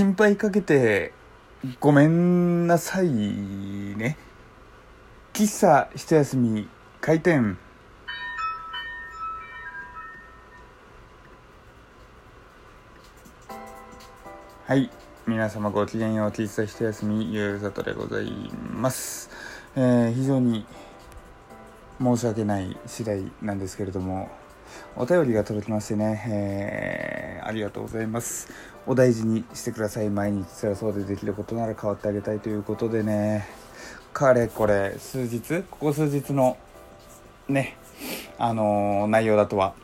心配かけてごめんなさいね。喫茶一休み開店。はい。皆様ごきげんよう喫茶一休みゆうさとでございます、えー非常に申し訳ない次第なんですけれども。お便りが届きましてね、えーありがとうございます。お大事にしてください毎日。辛そうでできることなら変わってあげたいということでね。かれこれ数日ここ数日のねあのー内容だとは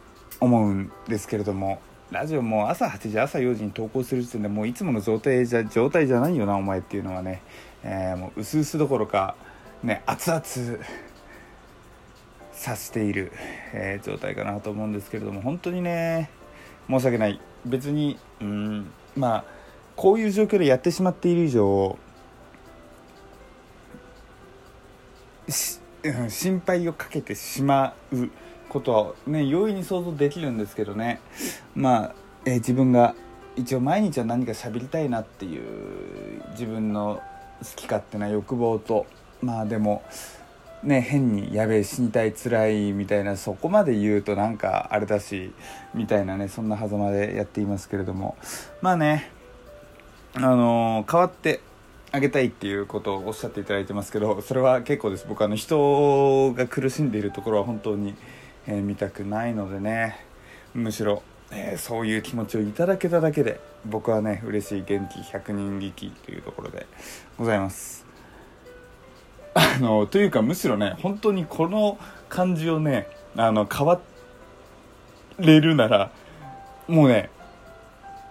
思うんですけれどもラジオも朝8時朝4時に投稿する時点でもういつもの状態じゃ状態じゃないよなお前っていうのはね、えーもう薄々どころかね熱々さしている、えー状態かなと思うんですけれども本当にね申し訳ない。別にうんまあこういう状況でやってしまっている以上心配をかけてしまうことはね容易に想像できるんですけどね。まあ、えー自分が一応毎日は何か喋りたいなっていう自分の好き勝手な欲望とまあでもね変にやべえ死にたい辛いみたいなそこまで言うとなんかあれだしみたいなねそんな狭間でやっていますけれども。まあねあの変わってあげたいっていうことをおっしゃっていただいてますけどそれは結構です。僕あの人が苦しんでいるところは本当に、えー見たくないのでね。むしろ、えーそういう気持ちをいただけただけで僕はね嬉しい元気100人力というところでございます。あのというかむしろね本当にこの感じをねあの変われるならもうね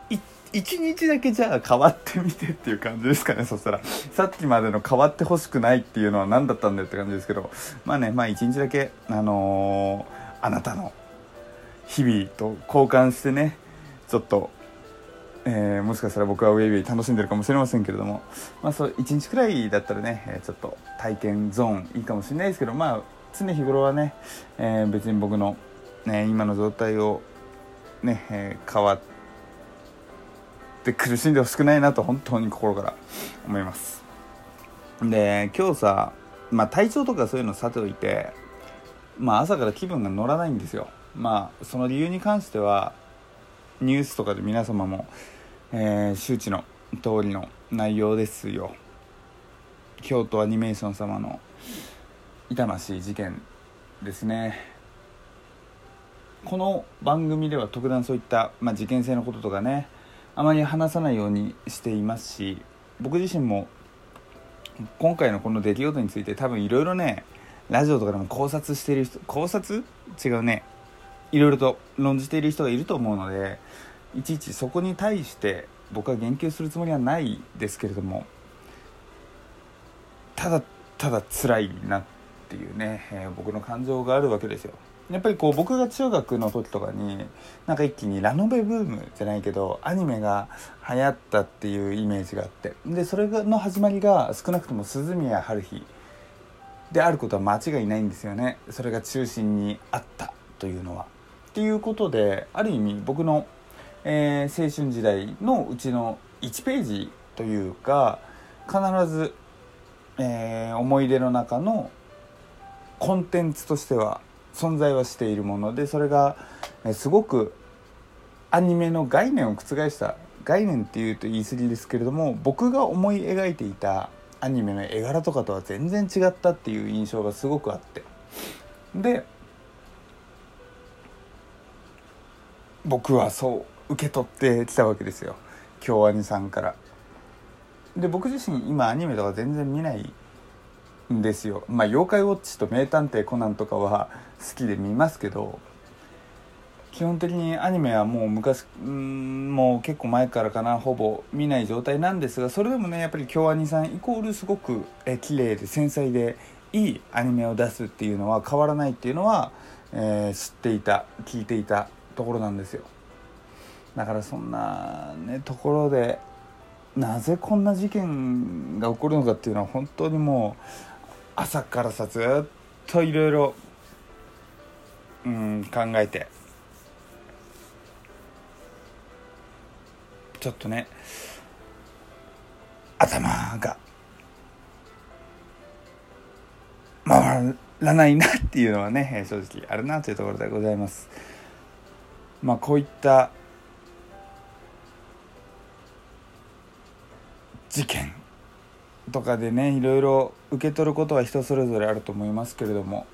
い一日だけじゃあ変わってみてっていう感じですかねそしたら。さっきまでの変わってほしくないっていうのは何だったんだよって感じですけどまあねまあ一日だけあのーあなたの日々と交換してねちょっとえーもしかしたら僕はウェイウェイ楽しんでるかもしれませんけれども、まあ、そう1日くらいだったらね、えちょっと体験ゾーンいいかもしれないですけどまあ常日頃はね、えー別に僕の、ね、今の状態をね、えー変わって苦しんでほしくないなと本当に心から思います。で今日さ、まあ、体調とかそういうのさておいて、まあ、朝から気分が乗らないんですよ。まあその理由に関してはニュースとかで皆様も、えー周知の通りの内容ですよ。京都アニメーション様の痛ましい事件ですね。この番組では特段そういった、まあ、事件性のこととかねあまり話さないようにしていますし僕自身も今回のこの出来事について多分いろいろねラジオとかでも考察している人考察？違うね。いろいろと論じている人がいると思うのでいちいちそこに対して僕は言及するつもりはないですけれどもただただ辛いなっていうね、えー僕の感情があるわけですよやっぱりこう僕が中学の時とかになんか一気にラノベブームじゃないけどアニメが流行ったっていうイメージがあってでそれの始まりが少なくとも鈴宮春日であることは間違いないんですよねそれが中心にあったというのは。っていうことである意味僕の、えー青春時代のうちの1ページというか必ず、えー思い出の中のコンテンツとしては存在はしているものでそれが、すごくアニメの概念を覆した概念っていうと言い過ぎですけれども僕が思い描いていたアニメの絵柄とかとは全然違ったっていう印象がすごくあって。で僕はそう受け取ってきたわけですよ。京アニさんから。で僕自身今アニメとか全然見ないんですよ。まあ妖怪ウォッチと名探偵コナンとかは好きで見ますけど基本的にアニメはもう昔んもう結構前からかな。ほぼ見ない状態なんですがそれでもねやっぱり京アニさんイコールすごくえ綺麗で繊細でいいアニメを出すっていうのは変わらないっていうのは、えー知っていた聞いていたところなんですよ。だからそんなねところでなぜこんな事件が起こるのかっていうのは本当にもう朝からさずっといろいろうん考えてちょっとね頭が回らないなっていうのはね正直あるなというところでございます。まあこういった事件とかでねいろいろ受け取ることは人それぞれあると思いますけれども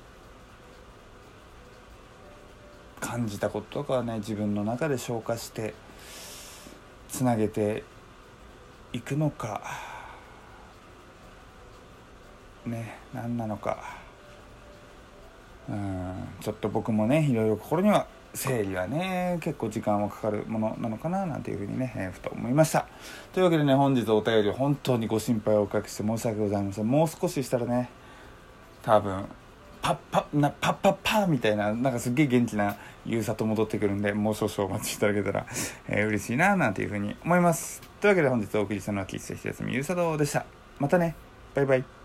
感じたこととかはね自分の中で消化してつなげていくのかね何なのか。うんちょっと僕もねいろいろ心には整理はね結構時間はかかるものなのかななんていうふうにね、えー、ふと思いました。というわけでね本日お便り本当にご心配をおかけして申し訳ございません。もう少ししたらね多分パッパッなパッパッパーみたいななんかすっげえ元気なゆうさと戻ってくるんでもう少々お待ちいただけたら、えー、嬉しいななんていうふうに思います。というわけで本日お送りしたのは喫茶一休みゆうさとでした。またね。バイバイ。